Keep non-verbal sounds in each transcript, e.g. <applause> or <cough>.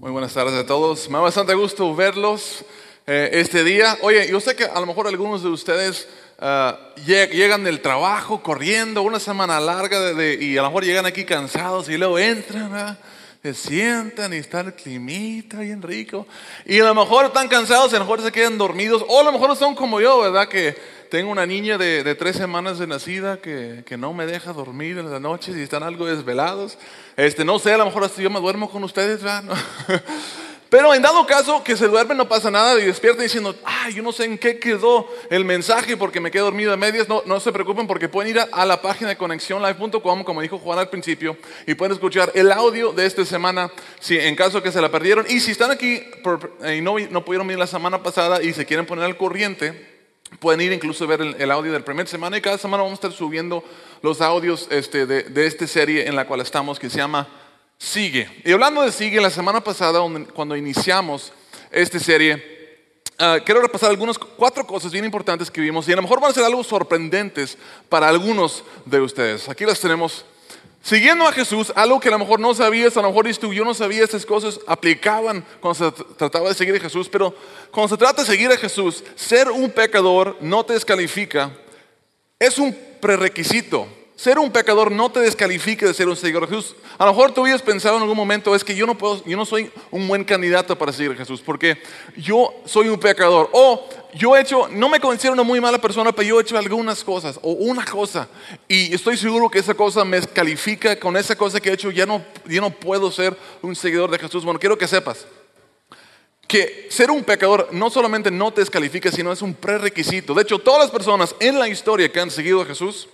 Muy buenas tardes a todos. Me da bastante gusto verlos eh, este día. Oye, yo sé que a lo mejor algunos de ustedes ah, lleg- llegan del trabajo corriendo, una semana larga y a lo mejor llegan aquí cansados y luego entran, ¿verdad? Se sientan y está el climita bien rico. Y a lo mejor están cansados a lo mejor se quedan dormidos. O a lo mejor son como yo, ¿verdad? Que tengo una niña de, de tres semanas de nacida que, que no me deja dormir en las noches y están algo desvelados. Este, no sé, a lo mejor hasta yo me duermo con ustedes, ¿verdad? <laughs> No. Pero en dado caso que se duermen no pasa nada y despiertan diciendo, ay, yo no sé en qué quedó el mensaje porque me quedé dormido a medias. No, no se preocupen porque pueden ir a, la página de conexionlive.com, como dijo Juan al principio, y pueden escuchar el audio de esta semana si, en caso que se la perdieron. Y si están aquí eh, y no, no pudieron venir la semana pasada y se quieren poner al corriente, Pueden ir incluso a ver el, el audio del primer semana y cada semana vamos a estar subiendo los audios este, de, de esta serie en la cual estamos que se llama Sigue. Y hablando de Sigue, la semana pasada cuando iniciamos esta serie, ah, quiero repasar algunas cuatro cosas bien importantes que vimos y a lo mejor van a ser algo sorprendentes para algunos de ustedes. Aquí las tenemos. Siguiendo a Jesús, algo que a lo mejor no sabías, a lo mejor tú, yo no sabía estas cosas, aplicaban cuando se tr- trataba de seguir a Jesús, pero cuando se trata de seguir a Jesús, ser un pecador no te descalifica, es un prerequisito. Ser un pecador no te descalifica de ser un seguidor de Jesús. A lo mejor tú habías pensado en algún momento, es que yo no, puedo, yo no soy un buen candidato para seguir a Jesús, porque yo soy un pecador. O yo he hecho, no me considero una muy mala persona, pero yo he hecho algunas cosas, o una cosa, y estoy seguro que esa cosa me califica, con esa cosa que he hecho ya no, ya no puedo ser un seguidor de Jesús. Bueno, quiero que sepas que ser un pecador no solamente no te descalifica, sino es un prerequisito. De hecho, todas las personas en la historia que han seguido a Jesús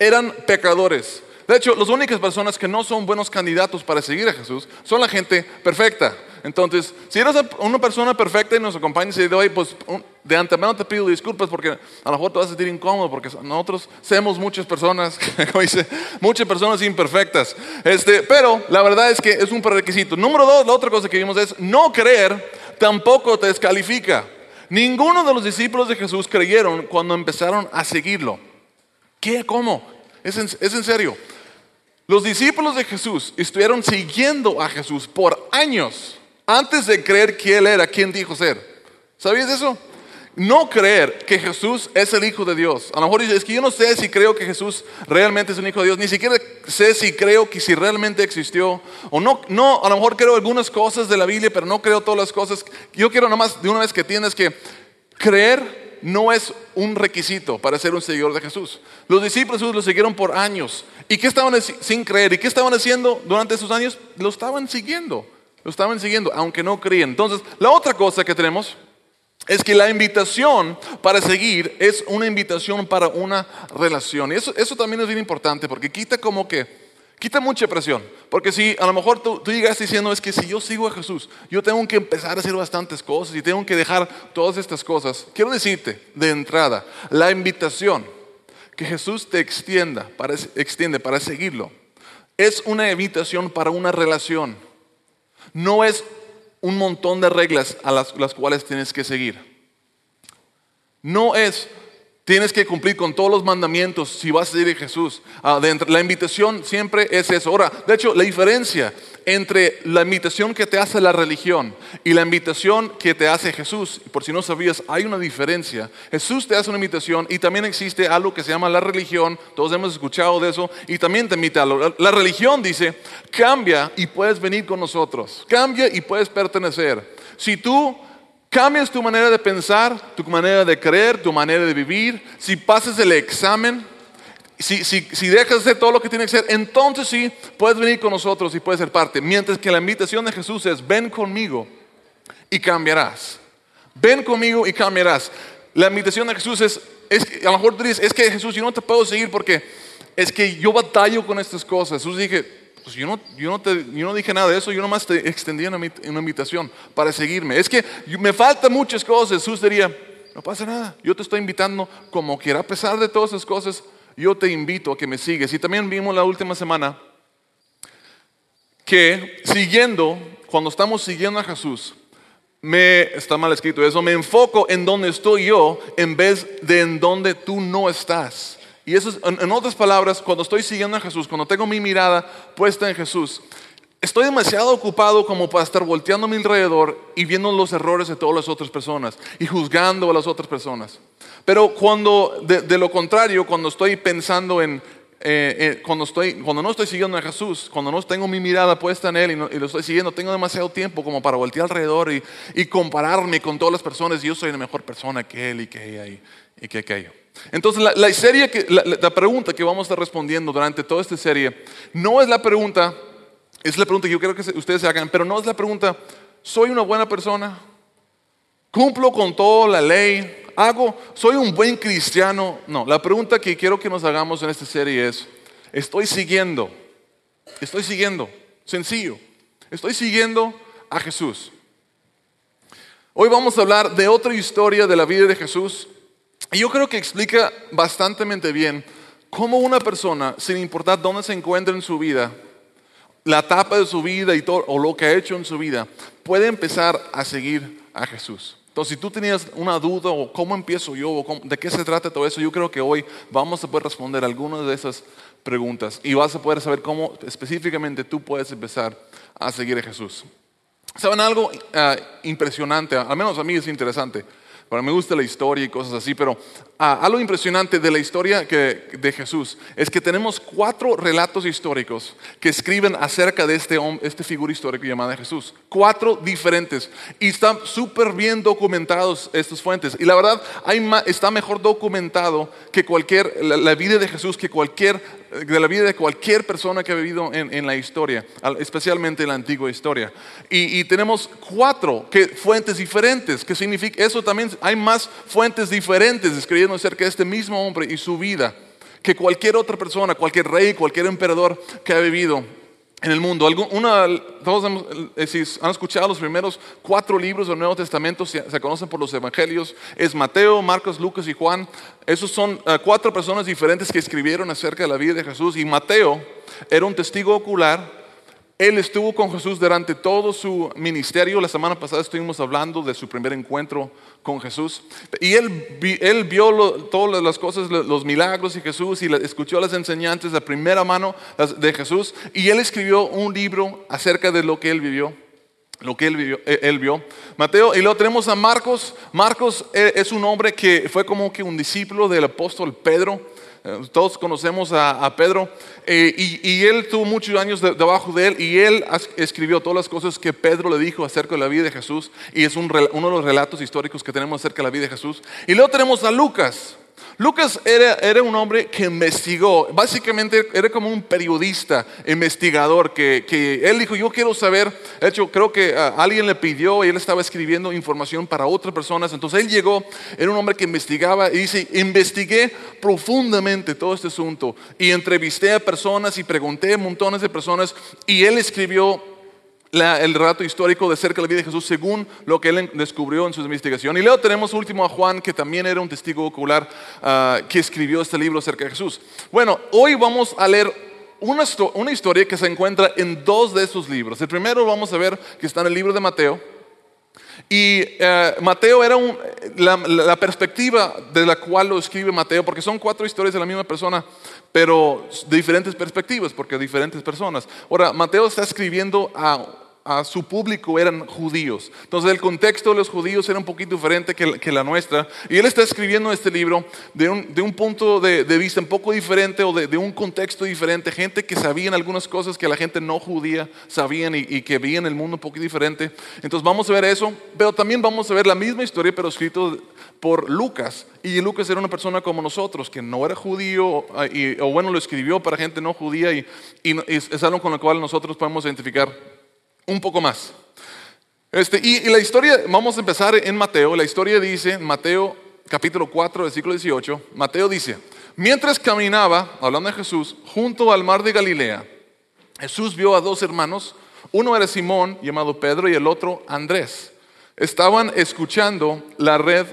eran pecadores. De hecho, las únicas personas que no son buenos candidatos para seguir a Jesús son la gente perfecta. Entonces, si eres una persona perfecta y nos acompañas y de hoy, pues de antemano te pido disculpas porque a lo mejor te vas a sentir incómodo porque nosotros somos muchas personas, <laughs> muchas personas imperfectas. Este, pero la verdad es que es un prerequisito. Número dos, la otra cosa que vimos es no creer tampoco te descalifica. Ninguno de los discípulos de Jesús creyeron cuando empezaron a seguirlo. ¿Qué? ¿Cómo? Es en, serio. Los discípulos de Jesús estuvieron siguiendo a Jesús por años antes de creer que Él era quien dijo ser. ¿Sabías eso? No creer que Jesús es el Hijo de Dios. A lo mejor es que yo no sé si creo que Jesús realmente es un Hijo de Dios. Ni siquiera sé si creo que si realmente existió. O no, no, a lo mejor creo algunas cosas de la Biblia, pero no creo todas las cosas. Yo quiero nomás de una vez que entiendas que creer no es un requisito para ser un seguidor de Jesús. Los discípulos de lo siguieron por años. ¿Y qué estaban sin creer? ¿Y qué estaban haciendo durante esos años? Lo estaban siguiendo. Lo estaban siguiendo, aunque no creían. Entonces, la otra cosa que tenemos es que la invitación para seguir es una invitación para una relación. Y eso, eso también es bien importante porque quita como que, quita mucha presión. Porque si a lo mejor tú, tú llegas diciendo es que si yo sigo a Jesús, yo tengo que empezar a hacer bastantes cosas y tengo que dejar todas estas cosas. Quiero decirte de entrada, la invitación que Jesús te extienda extiende para seguirlo es una invitación para una relación. No es un montón de reglas a las, las cuales tienes que seguir. No es, tienes que cumplir con todos los mandamientos si vas a seguir a Jesús. Ah, la invitación siempre es eso. Ahora, de hecho, la diferencia entre la invitación que te hace la religión y la invitación que te hace Jesús, por si no sabías, hay una diferencia. Jesús te hace una invitación y también existe algo que se llama la religión. Todos hemos escuchado de eso y también te invita a lo- la religión dice, cambia y puedes venir con nosotros. Cambia y puedes pertenecer. Si tú cambias tu manera de pensar, tu manera de creer, tu manera de vivir, si pasas el examen, si, si, si dejas de hacer todo lo que tiene que ser, entonces sí puedes venir con nosotros y puedes ser parte. Mientras que la invitación de Jesús es, ven conmigo y cambiarás. Ven conmigo y cambiarás. La invitación de Jesús es, es a lo mejor tú dices, es que Jesús, yo no te puedo seguir porque es que yo batallo con estas cosas. Jesús dije, pues yo no, yo no, te, yo no dije nada de eso, yo nomás te extendí una, una invitación para seguirme. Es que me faltan muchas cosas. Jesús diría, no pasa nada, yo te estoy invitando como quiera, a pesar de todas esas cosas, yo te invito a que me sigues. Y también vimos la última semana que siguiendo, cuando estamos siguiendo a Jesús, me está mal escrito eso, me enfoco en donde estoy yo en vez de en donde tú no estás. Y eso es, en, otras palabras, cuando estoy siguiendo a Jesús, cuando tengo mi mirada puesta en Jesús, Estoy demasiado ocupado como para estar volteando a mi alrededor y viendo los errores de todas las otras personas y juzgando a las otras personas. Pero cuando, de, lo contrario, cuando estoy pensando en, eh, eh, cuando, estoy, cuando no estoy siguiendo a Jesús, cuando no tengo mi mirada puesta en Él y, lo estoy siguiendo, tengo demasiado tiempo como para voltear alrededor y, y, compararme con todas las personas y yo soy la mejor persona que Él y que ella y, y que aquello. Entonces, la, serie que, la, pregunta que vamos a estar respondiendo durante toda esta serie no es la pregunta, es la pregunta que yo quiero que ustedes hagan, pero no es la pregunta, ¿soy una buena persona? ¿Cumplo con toda la ley? ¿Hago? ¿Soy un buen cristiano? No, la pregunta que quiero que nos hagamos en esta serie es, ¿estoy siguiendo? ¿Estoy siguiendo? Sencillo. ¿Estoy siguiendo a Jesús? Hoy vamos a hablar de otra historia de la vida de Jesús y yo creo que explica bastante bien cómo una persona, sin importar dónde se encuentra en su vida, la etapa de su vida y todo, o lo que ha hecho en su vida, puede empezar a seguir a Jesús. Entonces, si tú tenías una duda o cómo empiezo yo o de qué se trata todo eso, yo creo que hoy vamos a poder responder algunas de esas preguntas y vas a poder saber cómo específicamente tú puedes empezar a seguir a Jesús. ¿Saben algo ah, impresionante? Al menos a mí es interesante. Bueno, me gusta la historia y cosas así, pero ah, algo impresionante de la historia de Jesús es que tenemos cuatro relatos históricos que escriben acerca de este, este figura histórico llamado Jesús. Cuatro diferentes. Y están súper bien documentados estas fuentes. Y la verdad, está mejor documentado que cualquier, la vida de Jesús, que cualquier de la vida de cualquier persona que ha vivido en, la historia, especialmente en la antigua historia. Y, tenemos cuatro fuentes diferentes, que significa, eso también, hay más fuentes diferentes escribiendo acerca de este mismo hombre y su vida, que cualquier otra persona, cualquier rey, cualquier emperador que ha vivido en el mundo. Una, todos eh, si han escuchado los primeros cuatro libros del Nuevo Testamento, se, conocen por los evangelios, es Mateo, Marcos, Lucas y Juan. Esos son eh, cuatro personas diferentes que escribieron acerca de la vida de Jesús. Y Mateo era un testigo ocular él estuvo con Jesús durante todo su ministerio. La semana pasada estuvimos hablando de su primer encuentro con Jesús. Y él, él vio todas las cosas, los milagros de Jesús y escuchó las enseñanzas de primera mano de Jesús. Y él escribió un libro acerca de lo que él vivió. Lo que él, vivió, eh, él vio. Mateo, y luego tenemos a Marcos. Marcos eh, es un hombre que fue como que un discípulo del apóstol Pedro. Todos conocemos a, Pedro eh, y, él tuvo muchos años debajo de él y él escribió todas las cosas que Pedro le dijo acerca de la vida de Jesús y es uno de los relatos históricos que tenemos acerca de la vida de Jesús. Y luego tenemos a Lucas. Lucas era, un hombre que investigó, básicamente era como un periodista, investigador, que, él dijo, yo quiero saber, de hecho creo que ah, alguien le pidió y él estaba escribiendo información para otras personas, entonces él llegó, era un hombre que investigaba y dice, investigué profundamente todo este asunto y entrevisté a personas y pregunté a montones de personas y él escribió el relato histórico de cerca de la vida de Jesús según lo que él descubrió en su investigación. Y luego tenemos último a Juan, que también era un testigo ocular ah, que escribió este libro acerca de Jesús. Bueno, hoy vamos a leer una, una, historia que se encuentra en dos de esos libros. El primero vamos a ver que está en el libro de Mateo. Y eh, Mateo era la, la, perspectiva de la cual lo escribe Mateo, porque son cuatro historias de la misma persona, pero de diferentes perspectivas, porque diferentes personas. Ahora, Mateo está escribiendo a a su público eran judíos. Entonces el contexto de los judíos era un poquito diferente que, la nuestra. Y él está escribiendo este libro de un, punto de, vista un poco diferente o de, un contexto diferente. Gente que sabían algunas cosas que la gente no judía sabían y, y que veían el mundo un poco diferente. Entonces vamos a ver eso, pero también vamos a ver la misma historia pero escrito por Lucas. Y Lucas era una persona como nosotros, que no era judío, o bueno, lo escribió para gente no judía y, y es algo con lo cual nosotros podemos identificar un poco más. Este, y, la historia, vamos a empezar en Mateo. La historia dice, Mateo capítulo 4, versículo 18, Mateo dice, mientras caminaba, hablando de Jesús, junto al mar de Galilea, Jesús vio a dos hermanos, uno era Simón, llamado Pedro, y el otro Andrés. Estaban escuchando la red,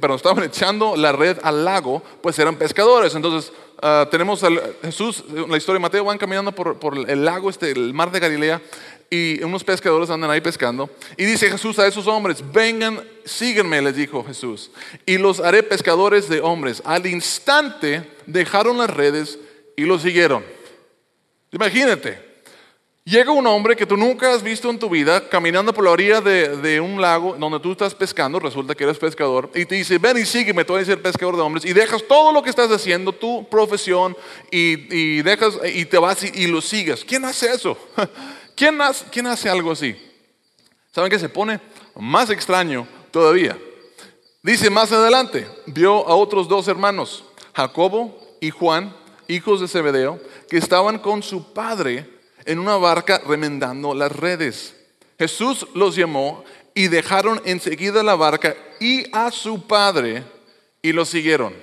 pero estaban echando la red al lago, pues eran pescadores. Entonces, ah, tenemos a Jesús, la historia de Mateo, van caminando por, por, el lago, este, el mar de Galilea, y unos pescadores andan ahí pescando. Y dice Jesús a esos hombres, vengan, síguenme, les dijo Jesús, y los haré pescadores de hombres. Al instante dejaron las redes y los siguieron. Imagínate, Llega un hombre que tú nunca has visto en tu vida caminando por la orilla de, un lago donde tú estás pescando, resulta que eres pescador, y te dice, ven y sígueme, tú eres el pescador de hombres, y dejas todo lo que estás haciendo, tu profesión, y, dejas, y te vas y, lo sigues. ¿Quién hace eso? <laughs> ¿Quién hace, ¿Quién hace algo así? ¿Saben qué se pone? Más extraño todavía. Dice más adelante, vio a otros dos hermanos, Jacobo y Juan, hijos de Zebedeo, que estaban con su padre en una barca remendando las redes. Jesús los llamó y dejaron enseguida la barca y a su padre y lo siguieron.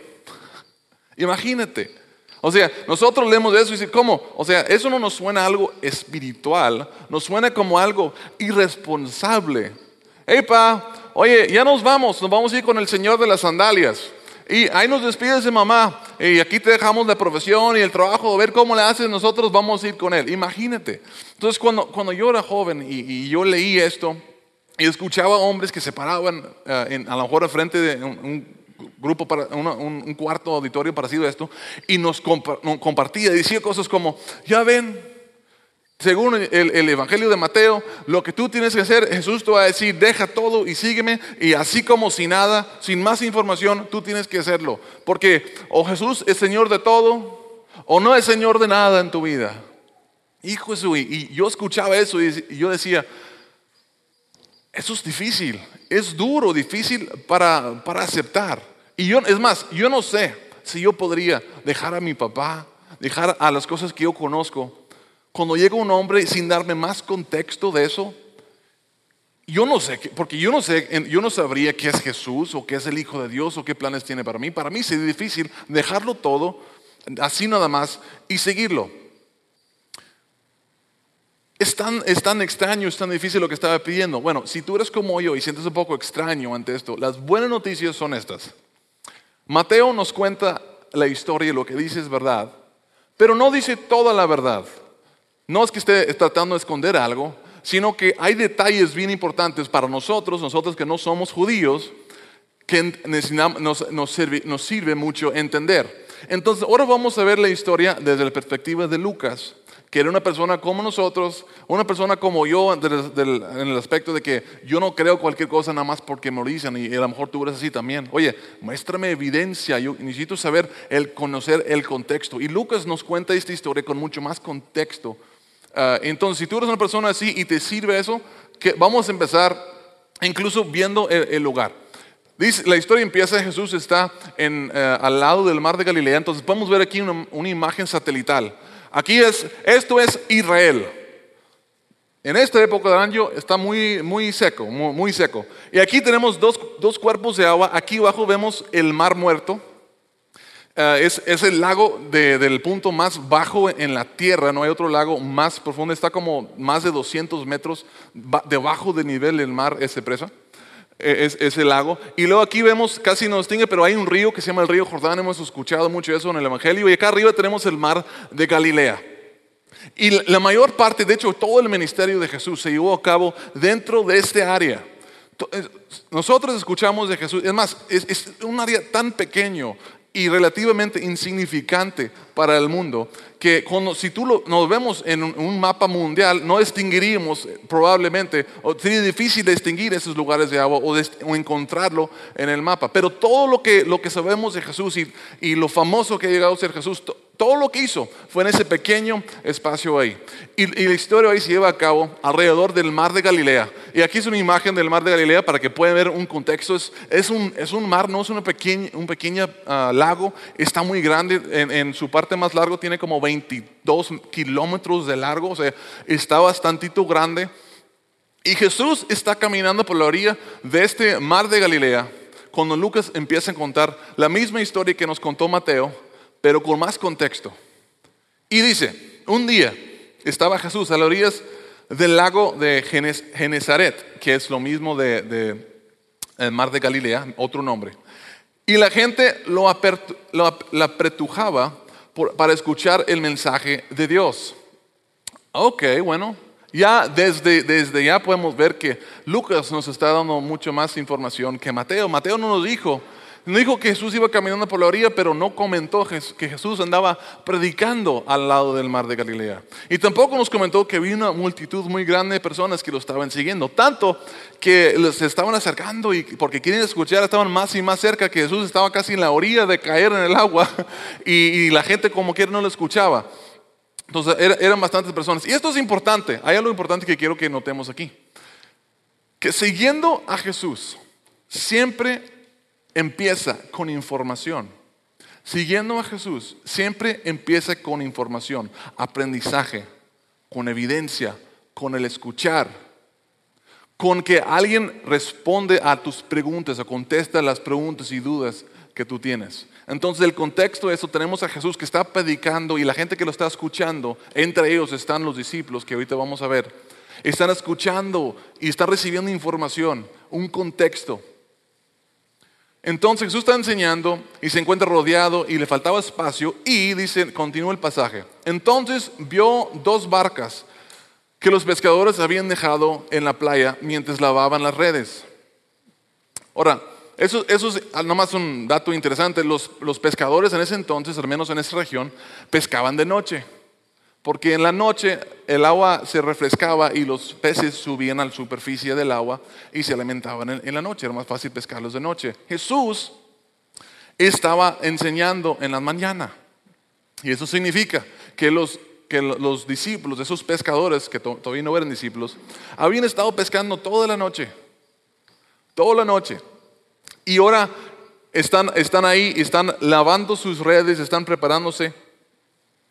<laughs> Imagínate. O sea, nosotros leemos eso y decimos, ¿cómo? O sea, eso no nos suena algo espiritual, nos suena como algo irresponsable. Hey, pa, oye, ya nos vamos, nos vamos a ir con el Señor de las sandalias. Y ahí nos despides de mamá. Y aquí te dejamos la profesión y el trabajo, ver cómo le haces, nosotros vamos a ir con él. Imagínate. Entonces, cuando, cuando yo era joven y, yo leí esto y escuchaba hombres que se paraban eh, a lo mejor al frente de un, grupo, para, un, cuarto auditorio parecido a esto, y nos, compartía, decía cosas como, ya ven, según el, Evangelio de Mateo, lo que tú tienes que hacer, Jesús te va a decir, deja todo y sígueme. Y así como sin nada, sin más información, tú tienes que hacerlo. Porque o Jesús es Señor de todo, o no es Señor de nada en tu vida. Hijo Jesús, y yo escuchaba eso y yo decía, eso es difícil, es duro, difícil para, para aceptar. Y yo, es más, yo no sé si yo podría dejar a mi papá, dejar a las cosas que yo conozco cuando llega un hombre sin darme más contexto de eso, yo no sé, porque yo no sé, yo no sabría qué es Jesús o qué es el Hijo de Dios o qué planes tiene para mí. Para mí sería difícil dejarlo todo así nada más y seguirlo. Es tan, es tan extraño, es tan difícil lo que estaba pidiendo. Bueno, si tú eres como yo y sientes un poco extraño ante esto, las buenas noticias son estas. Mateo nos cuenta la historia y lo que dice es verdad, pero no dice toda la verdad. No es que esté tratando de esconder algo, sino que hay detalles bien importantes para nosotros, nosotros que no somos judíos, que nos, nos, sirve, nos sirve mucho entender. Entonces, ahora vamos a ver la historia desde la perspectiva de Lucas, que era una persona como nosotros, una persona como yo en el aspecto de que yo no creo cualquier cosa nada más porque me lo dicen y a lo mejor tú eres así también. Oye, muéstrame evidencia, yo necesito saber el conocer el contexto. Y Lucas nos cuenta esta historia con mucho más contexto Ah, entonces, si tú eres una persona así y te sirve eso, que vamos a empezar incluso viendo el, lugar. La historia empieza, Jesús está eh, al lado del mar de Galilea, entonces podemos ver aquí una, imagen satelital. Aquí es, esto es Israel. En esta época del año está muy, muy seco, muy, seco. Y aquí tenemos dos, dos cuerpos de agua. Aquí abajo vemos el mar muerto. Eh, es, el lago del punto más bajo en la tierra, no hay otro lago más profundo, está como más de 200 metros debajo del nivel del mar ese presa, e, es, ese lago. Y luego aquí vemos, casi no distingue, pero hay un río que se llama el río Jordán, hemos escuchado mucho eso en el Evangelio, y acá arriba tenemos el mar de Galilea. Y la mayor parte, de hecho, todo el ministerio de Jesús se llevó a cabo dentro de este área. Nosotros escuchamos de Jesús, es más, es, es un área tan pequeño, y relativamente insignificante para el mundo, que cuando, si tú lo, nos vemos en un, mapa mundial, no distinguiríamos eh, probablemente, o sería difícil distinguir esos lugares de agua o, encontrarlo en el mapa. Pero todo lo que, lo que sabemos de Jesús y, y lo famoso que ha llegado a ser Jesús, todo lo que hizo fue en ese pequeño espacio ahí. Y, la historia ahí se lleva a cabo alrededor del mar de Galilea. Y aquí es una imagen del mar de Galilea para que puedan ver un contexto. Es, es, un, es un, mar, no es una pequeña, un pequeño ah, lago. Está muy grande. En, en, su parte más largo tiene como 22 kilómetros de largo. O sea, está bastantito grande. Y Jesús está caminando por la orilla de este mar de Galilea. Cuando Lucas empieza a contar la misma historia que nos contó Mateo pero con más contexto. Y dice, un día estaba Jesús a las orillas del lago de Genezaret, que es lo mismo de, el mar de Galilea, otro nombre. Y la gente lo, apretujaba para escuchar el mensaje de Dios. Ok, bueno, ya desde, desde ya podemos ver que Lucas nos está dando mucho más información que Mateo. Mateo no nos dijo No dijo que Jesús iba caminando por la orilla, pero no comentó que Jesús andaba predicando al lado del mar de Galilea. Y tampoco nos comentó que había una multitud muy grande de personas que lo estaban siguiendo. Tanto que se estaban acercando y porque quieren escuchar, estaban más y más cerca, que Jesús estaba casi en la orilla de caer en el agua <laughs> y, la gente como quiera no lo escuchaba. Entonces eran bastantes personas. Y esto es importante. Hay algo importante que quiero que notemos aquí. Que siguiendo a Jesús siempre empieza con información. Siguiendo a Jesús, siempre empieza con información, aprendizaje, con evidencia, con el escuchar, con que alguien responde a tus preguntas o contesta las preguntas y dudas que tú tienes. Entonces, el contexto de eso, tenemos a Jesús que está predicando y la gente que lo está escuchando, entre ellos están los discípulos que ahorita vamos a ver, están escuchando y están recibiendo información, un contexto. Entonces Jesús está enseñando y se encuentra rodeado y le faltaba espacio y dice, continúa el pasaje. Entonces vio dos barcas que los pescadores habían dejado en la playa mientras lavaban las redes. Ahora, eso, eso es nomás un dato interesante. Los, los pescadores en ese entonces, al menos en esa región, pescaban de noche. Porque en la noche el agua se refrescaba y los peces subían a la superficie del agua y se alimentaban en, la noche. Era más fácil pescarlos de noche. Jesús estaba enseñando en la mañana. Y eso significa que los, que los discípulos, esos pescadores que todavía no eran discípulos, habían estado pescando toda la noche. Toda la noche. Y ahora están, están ahí, están lavando sus redes, están preparándose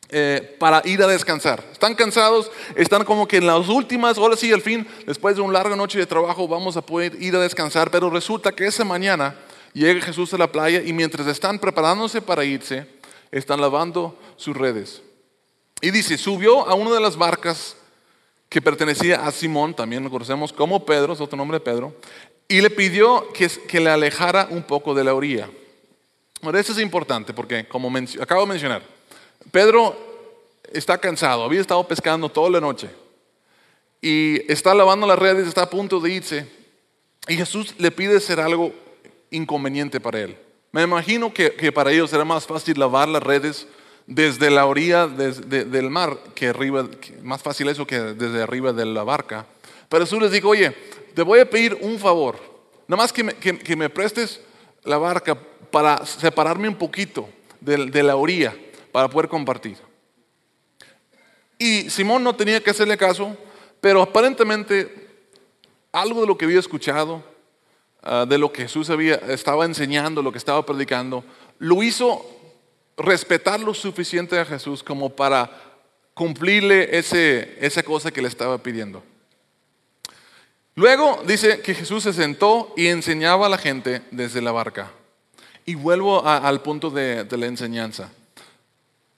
eh, para ir a descansar. Están cansados, están como que en las últimas horas y al fin, después de una larga noche de trabajo, vamos a poder ir a descansar, pero resulta que esa mañana llega Jesús a la playa y mientras están preparándose para irse, están lavando sus redes. Y dice, subió a una de las barcas que pertenecía a Simón, también lo conocemos como Pedro, es otro nombre de Pedro, y le pidió que, le alejara un poco de la orilla. Ahora, eso es importante porque, como acabo de mencionar, Pedro está cansado, había estado pescando toda la noche y está lavando las redes, está a punto de irse y Jesús le pide hacer algo inconveniente para él. Me imagino que, para ellos era más fácil lavar las redes desde la orilla del mar que arriba, más fácil eso que desde arriba de la barca. Pero Jesús les dijo, oye, te voy a pedir un favor, nada más que me, que, me prestes la barca para separarme un poquito de la orilla para poder compartir. Y Simón no tenía que hacerle caso, pero aparentemente algo de lo que había escuchado, ah, de lo que Jesús había, estaba enseñando, lo que estaba predicando, lo hizo respetar lo suficiente a Jesús como para cumplirle ese, esa cosa que le estaba pidiendo. Luego dice que Jesús se sentó y enseñaba a la gente desde la barca. Y vuelvo al punto de la enseñanza.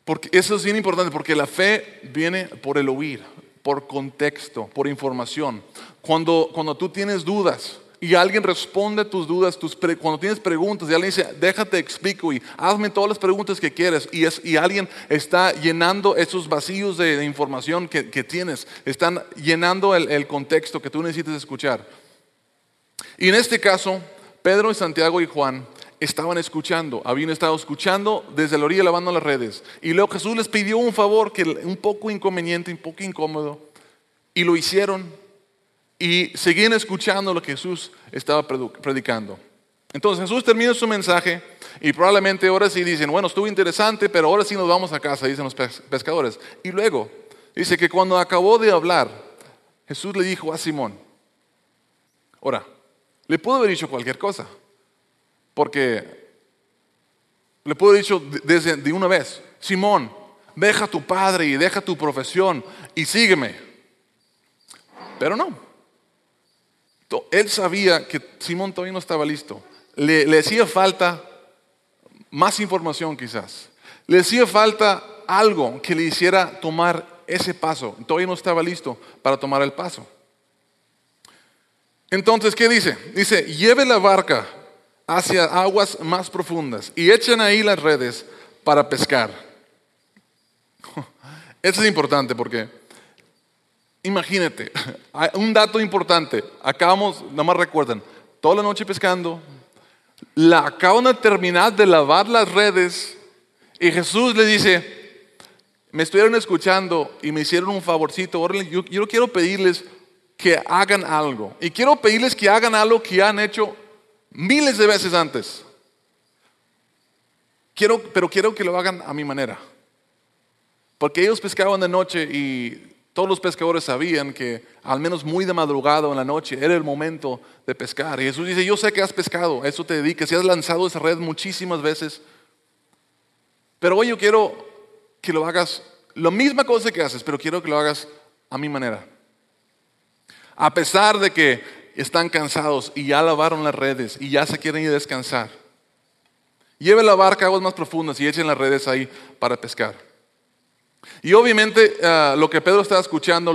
Porque eso es bien importante, porque la fe viene por el oír, por contexto, por información. Cuando, cuando tú tienes dudas y alguien responde tus dudas, tus cuando tienes preguntas y alguien dice, déjate explico y hazme todas las preguntas que quieres y, es, y alguien está llenando esos vacíos de, información que, tienes, están llenando el, el contexto que tú necesitas escuchar. Y en este caso, Pedro y Santiago y Juan estaban escuchando, habían estado escuchando desde la orilla lavando las redes. Y luego Jesús les pidió un favor que un poco inconveniente, un poco incómodo, y lo hicieron y seguían escuchando lo que Jesús estaba predicando. Entonces Jesús termina su mensaje y probablemente ahora sí dicen, bueno, estuvo interesante, pero ahora sí nos vamos a casa, dicen los pescadores. Y luego dice que cuando acabó de hablar, Jesús le dijo a Simón, ahora, le pudo haber dicho cualquier cosa. Porque le puedo dicho desde de una vez, Simón, deja tu padre y deja tu profesión y sígueme. Pero no. Él sabía que Simón todavía no estaba listo. Le, le hacía falta más información quizás. Le hacía falta algo que le hiciera tomar ese paso. Todavía no estaba listo para tomar el paso. Entonces, ¿qué dice? Dice, lleve la barca hacia aguas más profundas y echen ahí las redes para pescar. <laughs> Eso es importante porque, imagínate, <laughs> un dato importante, acabamos, nada más recuerden, toda la noche pescando, la acaban de terminar de lavar las redes y Jesús le dice, me estuvieron escuchando y me hicieron un favorcito, yo, yo quiero pedirles que hagan algo. Y quiero pedirles que hagan algo que han hecho miles de veces antes. Quiero, pero quiero que lo hagan a mi manera. Porque ellos pescaban de noche y todos los pescadores sabían que al menos muy de madrugada en la noche era el momento de pescar. Y Jesús dice, yo sé que has pescado, a eso te dedicas, y has lanzado esa red muchísimas veces. Pero hoy yo quiero que lo hagas, la misma cosa que haces, pero quiero que lo hagas a mi manera. A pesar de que están cansados y ya lavaron las redes y ya se quieren descansar, lleve la barca a aguas más profundas y echen las redes ahí para pescar. Y obviamente ah, lo que Pedro estaba escuchando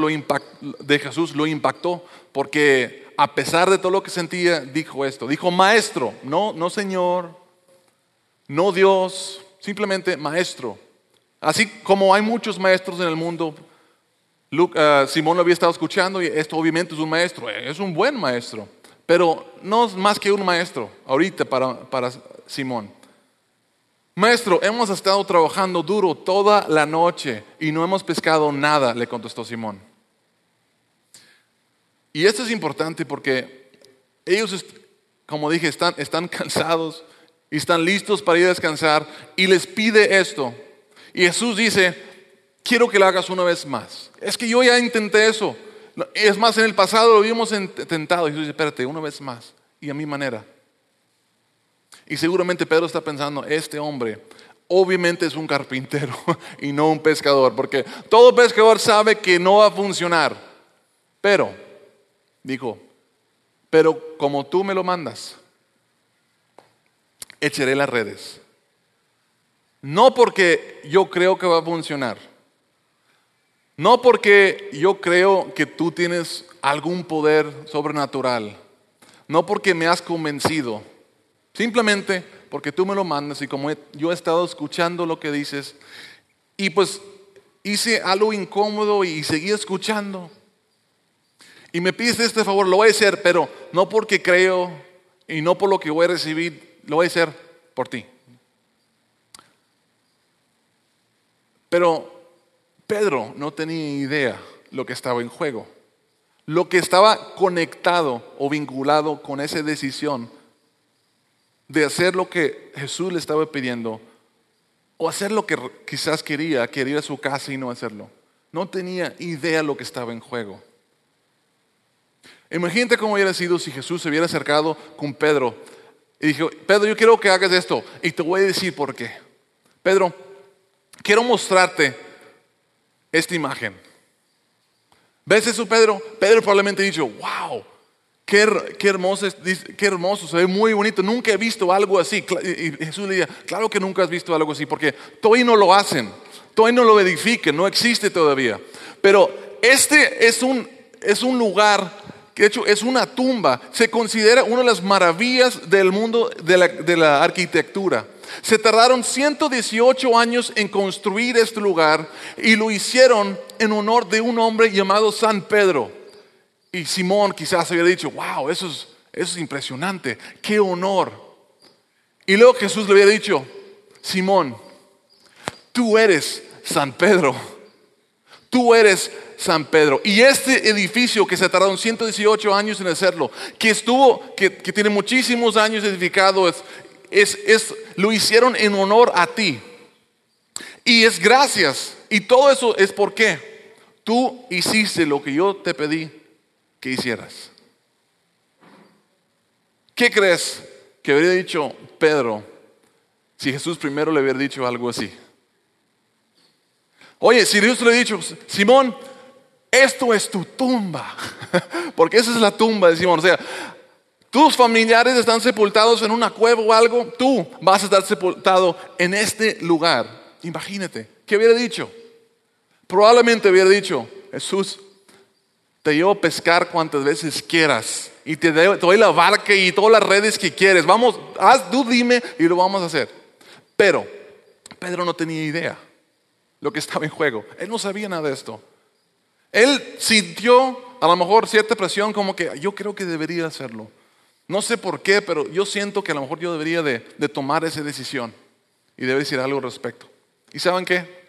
de Jesús lo impactó porque a pesar de todo lo que sentía, dijo esto. Dijo maestro, no, no Señor, no Dios, simplemente maestro. Así como hay muchos maestros en el mundo, Uh, Simón lo había estado escuchando y esto obviamente es un maestro, eh, es un buen maestro, pero no es más que un maestro ahorita para, para Simón. Maestro, hemos estado trabajando duro toda la noche y no hemos pescado nada, le contestó Simón. Y esto es importante porque ellos, como dije, están, están cansados y están listos para ir a descansar y les pide esto. Y Jesús dice, quiero que lo hagas una vez más. Es que yo ya intenté eso. Es más, en el pasado lo habíamos intentado. Y Jesús dice, espérate, una vez más. Y a mi manera. Y seguramente Pedro está pensando, este hombre obviamente es un carpintero <laughs> y no un pescador, porque todo pescador sabe que no va a funcionar. Pero, dijo, pero como tú me lo mandas, echaré las redes. No porque yo creo que va a funcionar no porque yo creo que tú tienes algún poder sobrenatural, no porque me has convencido, simplemente porque tú me lo mandas y como yo he estado escuchando lo que dices y pues hice algo incómodo y seguí escuchando. Y me pides este favor, lo voy a hacer, pero no porque creo y no por lo que voy a recibir, lo voy a hacer por ti. Pero Pedro no tenía idea lo que estaba en juego. Lo que estaba conectado o vinculado con esa decisión de hacer lo que Jesús le estaba pidiendo o hacer lo que quizás quería, quería ir a su casa y no hacerlo. No tenía idea lo que estaba en juego. Imagínate cómo hubiera sido si Jesús se hubiera acercado con Pedro y dijo, Pedro, yo quiero que hagas esto y te voy a decir por qué. Pedro, quiero mostrarte esta imagen. ¿Ves eso, Pedro? Pedro probablemente dicho, wow, qué, qué, hermoso, qué hermoso, se ve muy bonito, nunca he visto algo así. Y Jesús le dice, claro que nunca has visto algo así, porque todavía no lo hacen, todavía no lo edifiquen, no existe todavía. Pero este es un, es un lugar que de hecho es una tumba, se considera una de las maravillas del mundo de la, arquitectura. Se tardaron 118 años en construir este lugar y lo hicieron en honor de un hombre llamado San Pedro. Y Simón quizás había dicho, wow, eso es, eso es impresionante, qué honor. Y luego Jesús le había dicho, Simón, tú eres San Pedro, tú eres San Pedro. Y este edificio que se tardaron 118 años en hacerlo, que estuvo, que, tiene muchísimos años edificado, es, es, lo hicieron en honor a ti. Y es gracias. Y todo eso es porque tú hiciste lo que yo te pedí que hicieras. ¿Qué crees que habría dicho Pedro si Jesús primero le hubiera dicho algo así? Oye, si Dios le hubiera dicho, Simón, esto es tu tumba, <laughs> porque esa es la tumba de Simón. O sea, tus familiares están sepultados en una cueva o algo, tú vas a estar sepultado en este lugar. Imagínate, ¿qué hubiera dicho? Probablemente hubiera dicho, Jesús, te llevo a pescar cuantas veces quieras y te doy la barca y todas las redes que quieres. Vamos, haz, tú dime y lo vamos a hacer. Pero Pedro no tenía idea lo que estaba en juego. Él no sabía nada de esto. Él sintió a lo mejor cierta presión como que yo creo que debería hacerlo. No sé por qué, pero yo siento que a lo mejor yo debería de, tomar esa decisión y debería decir algo al respecto. ¿Y saben qué?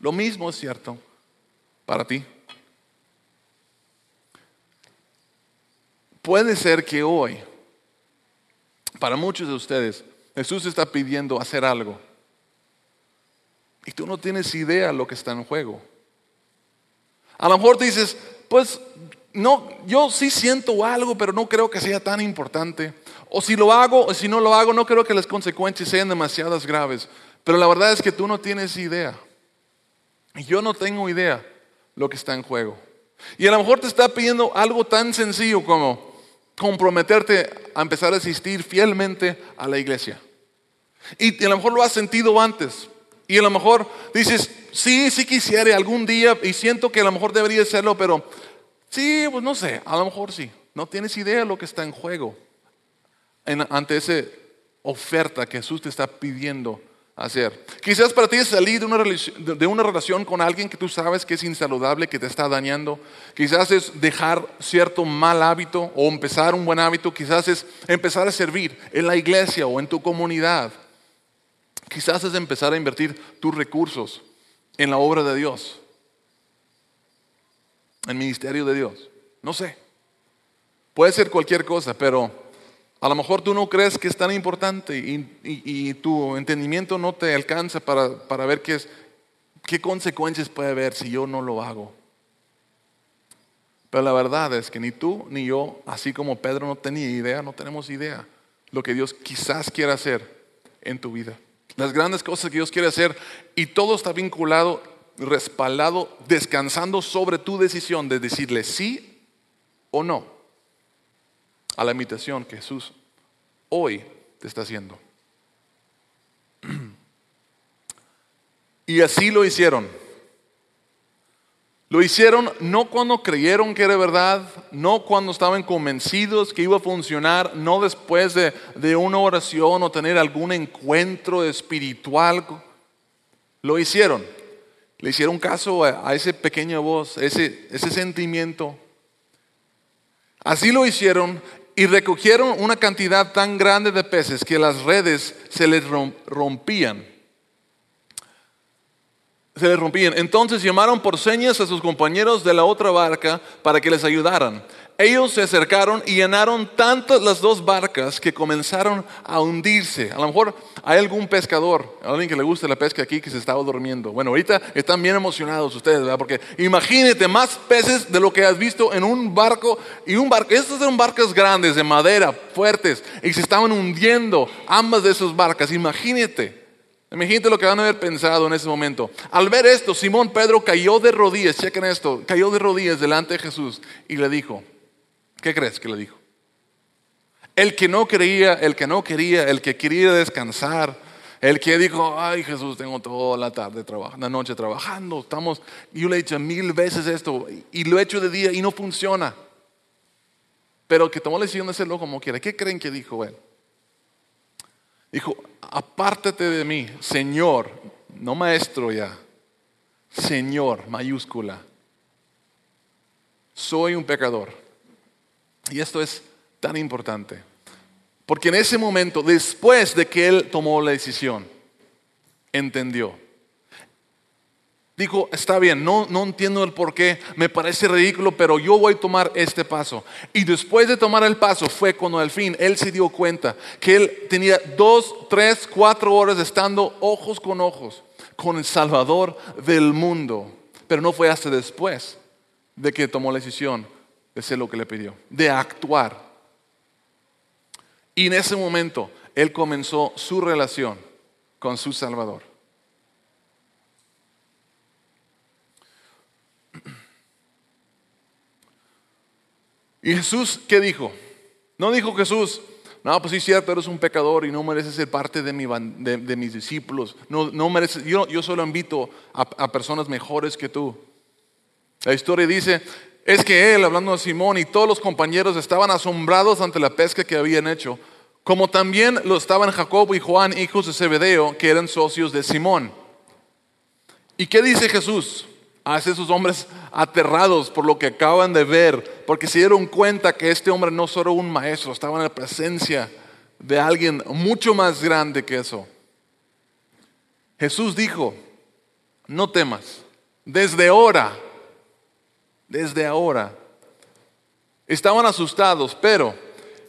Lo mismo es cierto para ti. Puede ser que hoy, para muchos de ustedes, Jesús está pidiendo hacer algo. Y tú no tienes idea de lo que está en juego. A lo mejor dices, pues no, yo sí siento algo, pero no creo que sea tan importante. O si lo hago, o si no lo hago, no creo que las consecuencias sean demasiadas graves. Pero la verdad es que tú no tienes idea. Y yo no tengo idea lo que está en juego. Y a lo mejor te está pidiendo algo tan sencillo como comprometerte a empezar a asistir fielmente a la iglesia. Y a lo mejor lo has sentido antes. Y a lo mejor dices, sí, sí quisiera algún día y siento que a lo mejor debería hacerlo, pero sí, pues no sé, a lo mejor sí. No tienes idea de lo que está en juego ante esa oferta que Jesús te está pidiendo hacer. Quizás para ti es salir de una, de una relación con alguien que tú sabes que es insaludable, que te está dañando. Quizás es dejar cierto mal hábito o empezar un buen hábito. Quizás es empezar a servir en la iglesia o en tu comunidad. Quizás es empezar a invertir tus recursos en la obra de Dios, en el ministerio de Dios. No sé. Puede ser cualquier cosa, pero a lo mejor tú no crees que es tan importante y, tu entendimiento no te alcanza para, para ver qué, es, qué consecuencias puede haber si yo no lo hago. Pero la verdad es que ni tú ni yo, así como Pedro no tenía idea, no tenemos idea lo que Dios quizás quiera hacer en tu vida. Las grandes cosas que Dios quiere hacer y todo está vinculado, respaldado, descansando sobre tu decisión de decirle sí o no a la invitación que Jesús hoy te está haciendo. <clears throat> Y así lo hicieron. Lo hicieron no cuando creyeron que era verdad, no cuando estaban convencidos que iba a funcionar, no después de, una oración o tener algún encuentro espiritual. Lo hicieron. Le hicieron caso a, ese pequeña voz, ese, ese sentimiento. Así lo hicieron y recogieron una cantidad tan grande de peces que las redes se les rompían. Se les rompían. Entonces llamaron por señas a sus compañeros de la otra barca para que les ayudaran. Ellos se acercaron y llenaron tantas las dos barcas que comenzaron a hundirse. A lo mejor hay algún pescador, alguien que le guste la pesca aquí que se estaba durmiendo. Bueno, ahorita están bien emocionados ustedes, ¿verdad? Porque imagínate más peces de lo que has visto en un barco y un barco. Estos eran barcas grandes de madera, fuertes, y se estaban hundiendo ambas de esas barcas. Imagínate. Imagínate lo que van a haber pensado en ese momento. Al ver esto, Simón Pedro cayó de rodillas, chequen esto, cayó de rodillas delante de Jesús y le dijo, ¿Qué crees que le dijo? El que no creía, el que no quería, el que quería descansar, el que dijo, ay Jesús, tengo toda la tarde, trabajando, la noche trabajando, estamos, yo le he hecho mil veces esto y lo he hecho de día y no funciona. Pero que tomó la decisión de hacerlo como quiera. ¿Qué creen que dijo él? Dijo, apártate de mí, Señor, no maestro ya, Señor, mayúscula. Soy un pecador. Y esto es tan importante. Porque en ese momento, después de que él tomó la decisión, entendió. Dijo, está bien, no, no entiendo el por qué, me parece ridículo, pero yo voy a tomar este paso. Y después de tomar el paso fue cuando al fin él se dio cuenta que él tenía dos, tres, cuatro horas estando ojos con ojos con el Salvador del mundo. Pero no fue hasta después de que tomó la decisión ese es lo que le pidió, de actuar. Y en ese momento él comenzó su relación con su Salvador. ¿Y Jesús qué dijo? No dijo Jesús, no, pues sí, cierto, eres un pecador y no mereces ser parte de, mis discípulos. No, no mereces, yo, yo solo invito a personas mejores que tú. La historia dice es que él, hablando de Simón y todos los compañeros, estaban asombrados ante la pesca que habían hecho, como también lo estaban Jacobo y Juan, hijos de Zebedeo, que eran socios de Simón. ¿Y qué dice Jesús? A esos hombres aterrados por lo que acaban de ver, porque se dieron cuenta que este hombre no solo un maestro, estaba en la presencia de alguien mucho más grande que eso. Jesús dijo, no temas, desde ahora, desde ahora. Estaban asustados, pero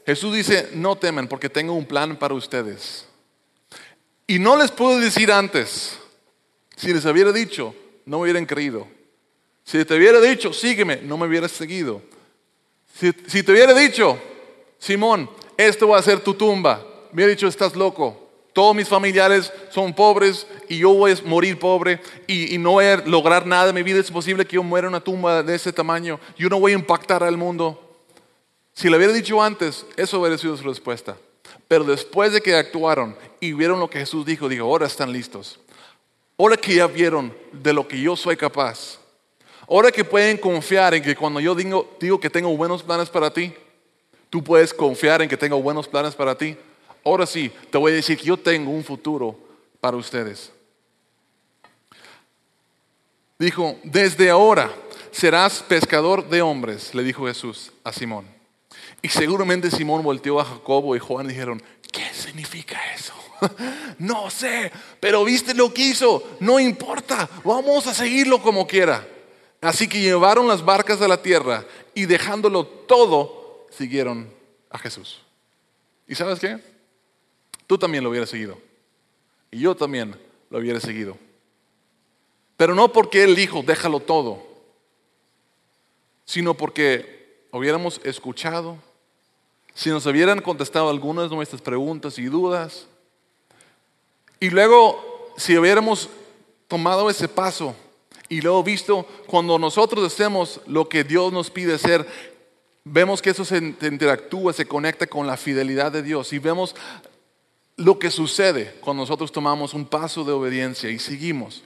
Jesús dice, no temen porque tengo un plan para ustedes. Y no les puedo decir antes, si les hubiera dicho, no me hubieran creído. Si te hubiera dicho, sígueme, no me hubieras seguido. Si, te hubiera dicho, Simón, esto va a ser tu tumba, me hubiera dicho, estás loco. Todos mis familiares son pobres y yo voy a morir pobre y, no voy a lograr nada en mi vida. Es posible que yo muera en una tumba de ese tamaño. Yo no voy a impactar al mundo. Si le hubiera dicho antes, eso hubiera sido su respuesta. Pero después de que actuaron y vieron lo que Jesús dijo, dijo, ahora están listos. Ahora que ya vieron de lo que yo soy capaz, ahora que pueden confiar en que cuando yo digo, digo que tengo buenos planes para ti, tú puedes confiar en que tengo buenos planes para ti. Ahora sí, te voy a decir que yo tengo un futuro para ustedes. Dijo, desde ahora serás pescador de hombres, le dijo Jesús a Simón. Y seguramente Simón volteó a Jacobo y Juan y dijeron, ¿qué significa eso? <laughs> no sé, pero viste lo que hizo, no importa, vamos a seguirlo como quiera. Así que llevaron las barcas a la tierra y dejándolo todo, siguieron a Jesús. ¿Y sabes qué? Tú también lo hubieras seguido. Y yo también lo hubiera seguido. Pero no porque Él dijo, déjalo todo, sino porque hubiéramos escuchado, si nos hubieran contestado algunas de nuestras preguntas y dudas, y luego, si hubiéramos tomado ese paso y luego visto cuando nosotros hacemos lo que Dios nos pide hacer, vemos que eso se interactúa, se conecta con la fidelidad de Dios y vemos lo que sucede cuando nosotros tomamos un paso de obediencia y seguimos.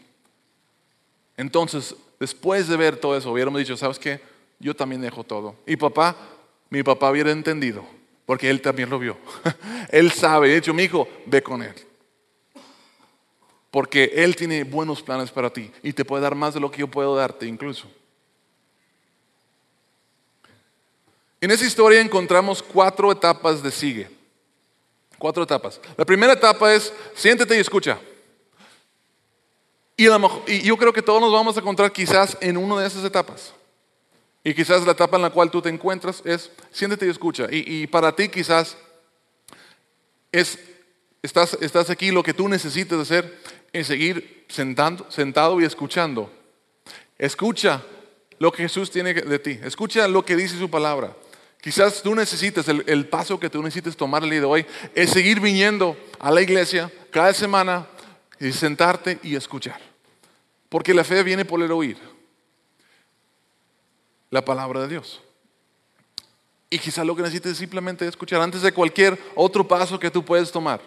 Entonces, después de ver todo eso, hubiéramos dicho, ¿sabes qué? Yo también dejo todo. Y papá, mi papá hubiera entendido, porque él también lo vio. <laughs> él sabe, de hecho, mi hijo, ve con él porque Él tiene buenos planes para ti y te puede dar más de lo que yo puedo darte incluso. En esa historia encontramos cuatro etapas de sigue. Cuatro etapas. La primera etapa es siéntete y escucha. Y, yo creo que todos nos vamos a encontrar quizás en una de esas etapas. Y quizás la etapa en la cual tú te encuentras es siéntete y escucha. Y, y para ti quizás es, estás, estás aquí, lo que tú necesitas hacer en seguir sentando, sentado y escuchando. Escucha lo que Jesús tiene de ti. Escucha lo que dice su palabra. Quizás tú necesites, el, paso que tú necesites tomar el día de hoy es seguir viniendo a la iglesia cada semana y sentarte y escuchar. Porque la fe viene por el oír. La palabra de Dios. Y quizás lo que necesites es simplemente escuchar antes de cualquier otro paso que tú puedes tomar.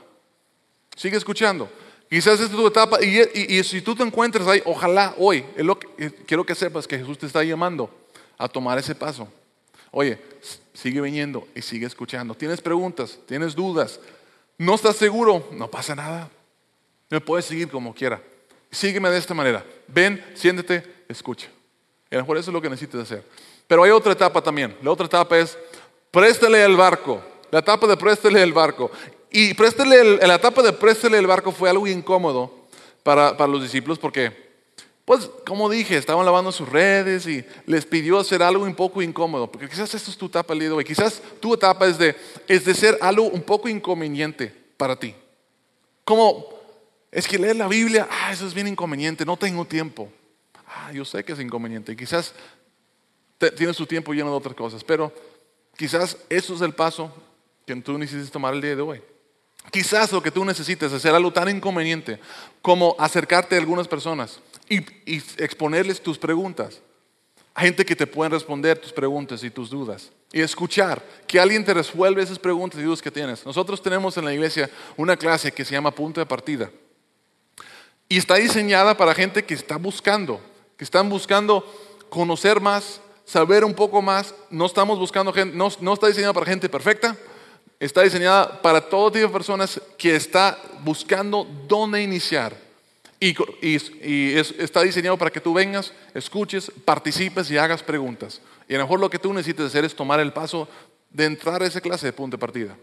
Sigue escuchando. Quizás es tu etapa y, si tú te encuentras ahí, ojalá hoy, lo que, quiero que sepas que Jesús te está llamando a tomar ese paso. Oye, sigue viniendo y sigue escuchando. Tienes preguntas, tienes dudas, no estás seguro, no pasa nada. Me puedes seguir como quiera. Sígueme de esta manera. Ven, siéntete, escucha. A lo mejor eso es lo que necesitas hacer. Pero hay otra etapa también. La otra etapa es préstale el barco. La etapa de préstale el barco. Y préstele la etapa de préstele el barco fue algo incómodo para, los discípulos porque, pues, como dije, estaban lavando sus redes y les pidió hacer algo un poco incómodo. Porque quizás esto es tu etapa el día de hoy. Quizás tu etapa es de, es de ser algo un poco inconveniente para ti. Como, es que leer la Biblia, ah, eso es bien inconveniente, no tengo tiempo. Ah, yo sé que es inconveniente. Quizás tienes tu tiempo lleno de otras cosas, pero quizás eso es el paso que tú necesitas tomar el día de hoy. Quizás lo que tú necesites es hacer algo tan inconveniente como acercarte a algunas personas y, exponerles tus preguntas. Hay gente que te puede responder tus preguntas y tus dudas. Y escuchar que alguien te resuelve esas preguntas y dudas que tienes. Nosotros tenemos en la iglesia una clase que se llama Punto de Partida. Y está diseñada para gente que está buscando, que están buscando conocer más, saber un poco más. No estamos buscando gente, no está diseñada para gente perfecta, está diseñada para todo tipo de personas que está buscando dónde iniciar. Y, está diseñado para que tú vengas, escuches, participes y hagas preguntas. Y a lo mejor lo que tú necesitas hacer es tomar el paso de entrar a esa clase de punto de partida.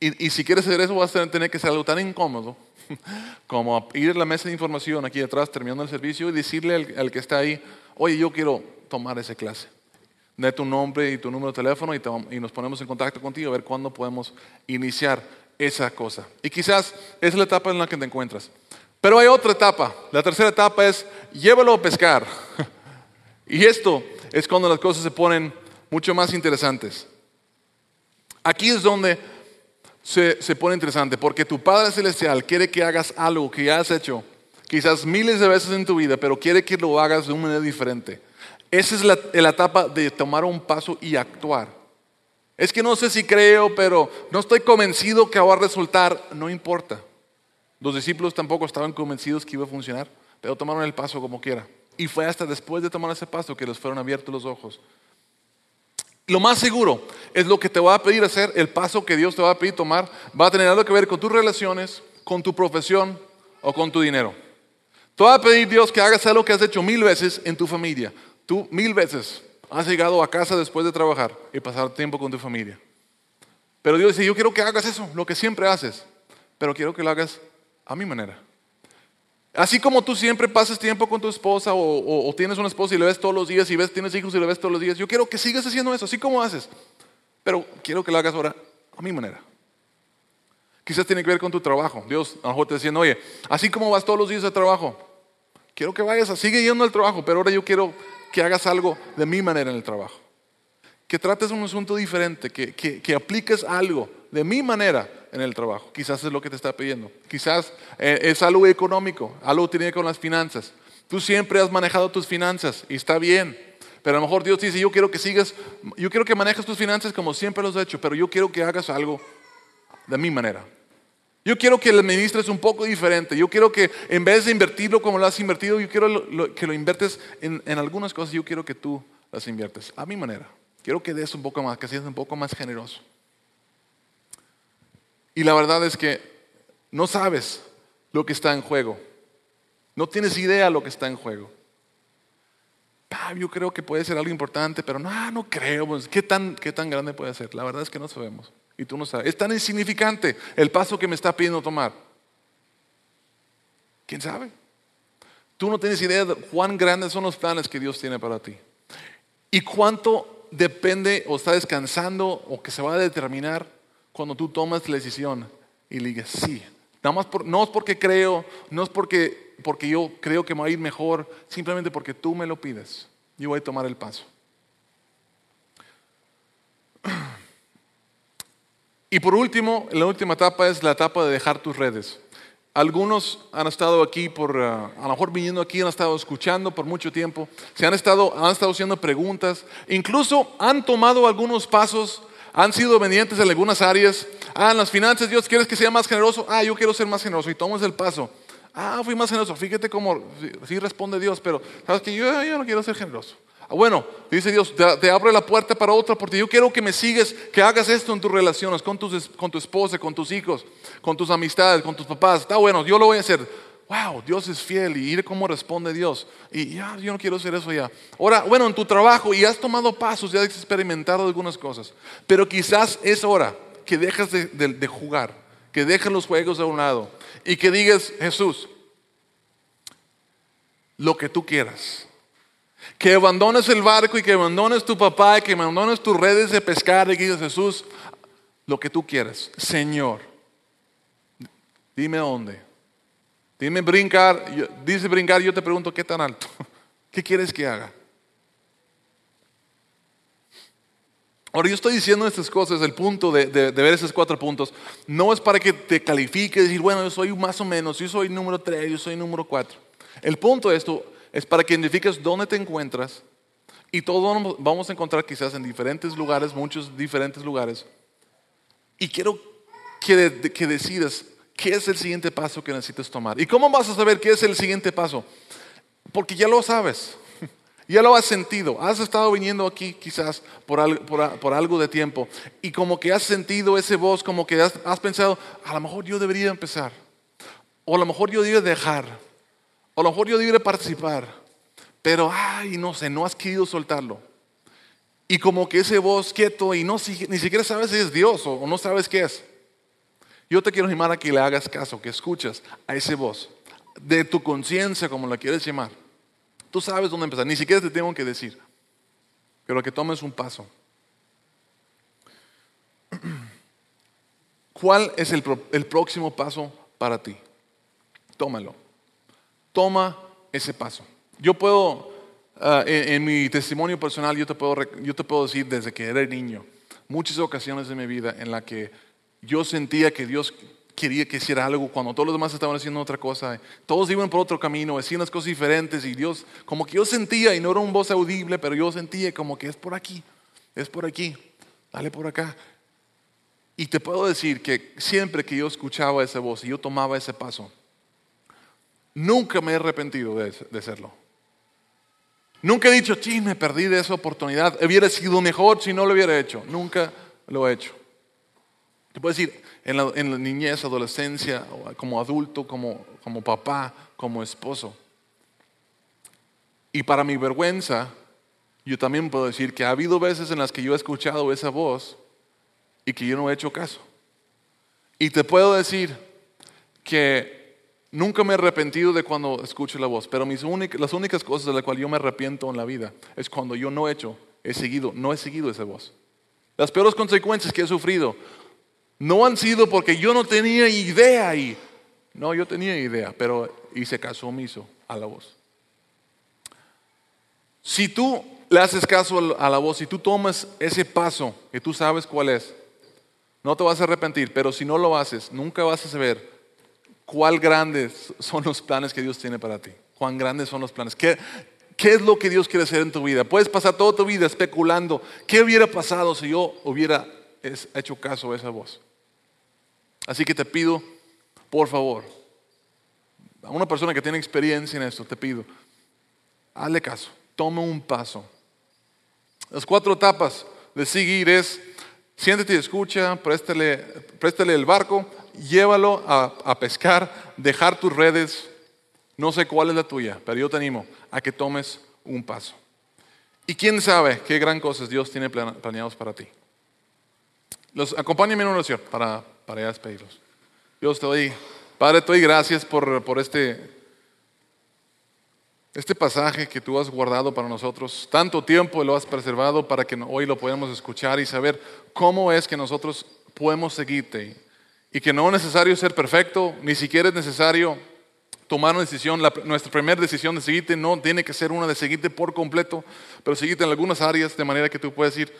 Y, si quieres hacer eso, vas a tener que ser algo tan incómodo <laughs> como ir a la mesa de información aquí detrás, terminando el servicio, y decirle al, que está ahí, oye, yo quiero tomar esa clase. De tu nombre y tu número de teléfono y, y nos ponemos en contacto contigo a ver cuándo podemos iniciar esa cosa. Y quizás es la etapa en la que te encuentras. Pero hay otra etapa. La tercera etapa es llévalo a pescar. <laughs> y esto es cuando las cosas se ponen mucho más interesantes. Aquí es donde se, se, pone interesante, porque tu Padre Celestial quiere que hagas algo que ya has hecho, quizás miles de veces en tu vida, pero quiere que lo hagas de una manera diferente. Esa es la, etapa de tomar un paso y actuar. Es que no sé si creo, pero no estoy convencido que va a resultar. No importa. Los discípulos tampoco estaban convencidos que iba a funcionar, pero tomaron el paso como quiera. Y fue hasta después de tomar ese paso que les fueron abiertos los ojos. Lo más seguro es lo que te va a pedir hacer, el paso que Dios te va a pedir tomar, va a tener algo que ver con tus relaciones, con tu profesión o con tu dinero. Te va a pedir Dios que hagas algo que has hecho mil veces en tu familia. Tú mil veces Has llegado a casa después de trabajar y pasar tiempo con tu familia. Pero Dios dice, yo quiero que hagas eso, lo que siempre haces, pero quiero que lo hagas a mi manera. Así como tú siempre pasas tiempo con tu esposa o, tienes una esposa y le ves todos los días y ves, tienes hijos y le ves todos los días, yo quiero que sigas haciendo eso, así como haces, pero quiero que lo hagas ahora a mi manera. Quizás tiene que ver con tu trabajo. Dios a lo mejor te diciendo, oye, así como vas todos los días al trabajo, quiero que vayas, sigue yendo al trabajo, pero ahora yo quiero que hagas algo de mi manera en el trabajo. Que trates un asunto diferente, que, que, apliques algo de mi manera en el trabajo. Quizás es lo que te está pidiendo. Quizás eh, es algo económico, algo que tiene que ver con las finanzas. Tú siempre has manejado tus finanzas y está bien. Pero a lo mejor Dios dice, yo quiero que sigas, yo quiero que manejes tus finanzas como siempre los he hecho, pero yo quiero que hagas algo de mi manera. Yo quiero que le administres un poco diferente. Yo quiero que en vez de invertirlo como lo has invertido, yo quiero que lo inviertes en, algunas cosas. Yo quiero que tú las inviertes a mi manera. Quiero que des un poco más, que seas un poco más generoso. Y la verdad es que no sabes lo que está en juego. No tienes idea de lo que está en juego. yo creo que puede ser algo importante, pero no, no creo. Pues, ¿qué, tan, ¿Qué tan grande puede ser? La verdad es que no sabemos y tú no sabes. Es tan insignificante el paso que me está pidiendo tomar. ¿Quién sabe? Tú no tienes idea de cuán grandes son los planes que Dios tiene para ti. Y cuánto depende o está descansando o que se va a determinar cuando tú tomas la decisión y le digas sí. Nada más no es porque creo, no es porque, porque yo creo que me va a ir mejor, simplemente porque tú me lo pides. Yo voy a tomar el paso. Y por último, la última etapa es la etapa de dejar tus redes. Algunos han estado aquí por, eh, a lo mejor viniendo aquí, han estado escuchando por mucho tiempo, se han estado, han estado haciendo preguntas, incluso han tomado algunos pasos, han sido obedientes en algunas áreas. Ah, en las finanzas, Dios, ¿quieres que sea más generoso? Ah, yo quiero ser más generoso y tomas el paso. Ah, fui más generoso. Fíjate cómo sí, responde Dios, pero sabes que yo, yo no quiero ser generoso. Ah, bueno, dice Dios, te, abre la puerta para otra porque yo quiero que me sigas, que hagas esto en tus relaciones, con, con tu esposa, con tus hijos, con tus amistades, con tus papás. Está bueno, yo lo voy a hacer. Wow, Dios es fiel y mire cómo responde Dios. Y ya, yo no quiero hacer eso ya. Ahora, bueno, en tu trabajo y has tomado pasos, ya has experimentado algunas cosas, pero quizás es hora que dejes de, de jugar, que dejes los juegos a un lado y que digas, Jesús, lo que tú quieras que abandones el barco y que abandones tu papá y que abandones tus redes de pescar y que Jesús, lo que tú quieras. Señor, dime dónde. Dime brincar. Dice brincar, yo te pregunto, ¿qué tan alto? <laughs> ¿Qué quieres que haga? Ahora yo estoy diciendo estas cosas, el punto de, de, ver esos cuatro puntos, no es para que te califiques y decir, bueno, yo soy más o menos, yo soy número tres, yo soy número cuatro. El punto de esto es para que identifiques dónde te encuentras y todos vamos a encontrar quizás en diferentes lugares, muchos diferentes lugares. Y quiero que, que decidas qué es el siguiente paso que necesitas tomar. ¿Y cómo vas a saber qué es el siguiente paso? Porque ya lo sabes, <laughs> ya lo has sentido, has estado viniendo aquí quizás por, algo de tiempo y como que has sentido ese voz, como que has pensado, a lo mejor yo debería empezar. O a lo mejor yo debo dejar. A lo mejor yo debo participar. Pero, ay, no sé, no has querido soltarlo. Y como que ese voz quieto y no, ni siquiera sabes si es Dios o, no sabes qué es. Yo te quiero animar a que le hagas caso, que escuches a ese voz. De tu conciencia, como la quieres llamar. Tú sabes dónde empezar. Ni siquiera te tengo que decir. Pero que tomes un paso. <clears throat> ¿Cuál es el, próximo paso para ti? Tómalo. Toma ese paso. Yo puedo, ah, en, mi testimonio personal, yo te, puedo, yo te puedo decir desde que era niño, muchas ocasiones de mi vida en la que yo sentía que Dios quería que hiciera algo cuando todos los demás estaban haciendo otra cosa. Todos iban por otro camino, hacían las cosas diferentes y Dios, como que yo sentía, y no era un voz audible, pero yo sentía como que es por aquí, es por aquí, dale por acá. Y te puedo decir que siempre que yo escuchaba esa voz y yo tomaba ese paso, nunca me he arrepentido de, hacerlo. Nunca he dicho, sí, me perdí de esa oportunidad. Hubiera sido mejor si no lo hubiera hecho. Nunca lo he hecho. Te puedo decir, en la, niñez, adolescencia, como adulto, como, como papá, como esposo. Y para mi vergüenza, yo también puedo decir que ha habido veces en las que yo he escuchado esa voz y que yo no he hecho caso. Y te puedo decir que nunca me he arrepentido de cuando escucho la voz, pero mis las únicas cosas de las cuales yo me arrepiento en la vida es cuando yo no he hecho, he seguido, no he seguido esa voz. Las peores consecuencias que he sufrido no han sido porque yo no tenía idea y no, yo tenía idea, pero hice caso omiso a la voz. Si tú le haces caso a la voz, si tú tomas ese paso que tú sabes cuál es, no te vas a arrepentir, pero si no lo haces, nunca vas a saber cuál grandes son los planes que Dios tiene para ti. Cuán grandes son los planes. ¿Qué, ¿Qué es lo que Dios quiere hacer en tu vida? Puedes pasar toda tu vida especulando. ¿Qué hubiera pasado si yo hubiera hecho caso a esa voz? Así que te pido, por favor, a una persona que tiene experiencia en esto, te pido, hazle caso, toma un paso. Las cuatro etapas de seguir es Siéntete y escucha, préstale el barco, llévalo a, pescar, dejar tus redes. No sé cuál es la tuya, pero yo te animo a que tomes un paso. Y quién sabe qué gran cosas Dios tiene planeados para ti. Los, acompáñenme en una oración para, para ya despedirlos. Dios te doy, Padre, te doy gracias por, por este este pasaje que tú has guardado para nosotros, tanto tiempo lo has preservado para que hoy lo podamos escuchar y saber cómo es que nosotros podemos seguirte. Y que no es necesario ser perfecto, ni siquiera es necesario tomar una decisión. nuestra primera decisión de seguirte no tiene que ser una de seguirte por completo, pero seguirte en algunas áreas de manera que tú puedas ir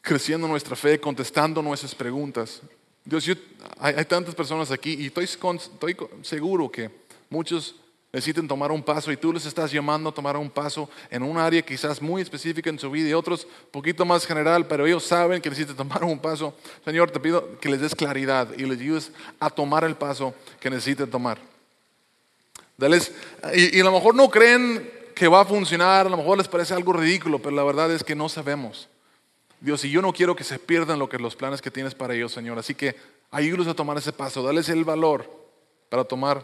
creciendo nuestra fe, contestando nuestras preguntas. Dios, hay, tantas personas aquí y estoy, estoy seguro que muchos necesiten tomar un paso y tú les estás llamando a tomar un paso en un área quizás muy específica en su vida y otros poquito más general, pero ellos saben que necesitan <laughs> tomar un paso. Señor, te pido que les des claridad y les ayudes a tomar el paso que necesiten tomar. y, y a lo mejor no creen que va a funcionar, a lo mejor les parece algo ridículo, pero la verdad es que no sabemos. Dios, y yo no quiero que se pierdan lo que los planes que tienes para ellos, Señor. Así que ayúdalos a tomar ese paso, dales el valor para tomar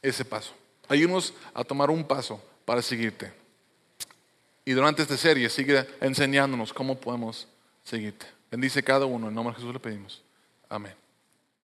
ese paso. Ayúdanos a tomar un paso para seguirte. Y durante esta serie sigue enseñándonos cómo podemos seguirte. Bendice cada uno. En nombre de Jesús le pedimos. Amén.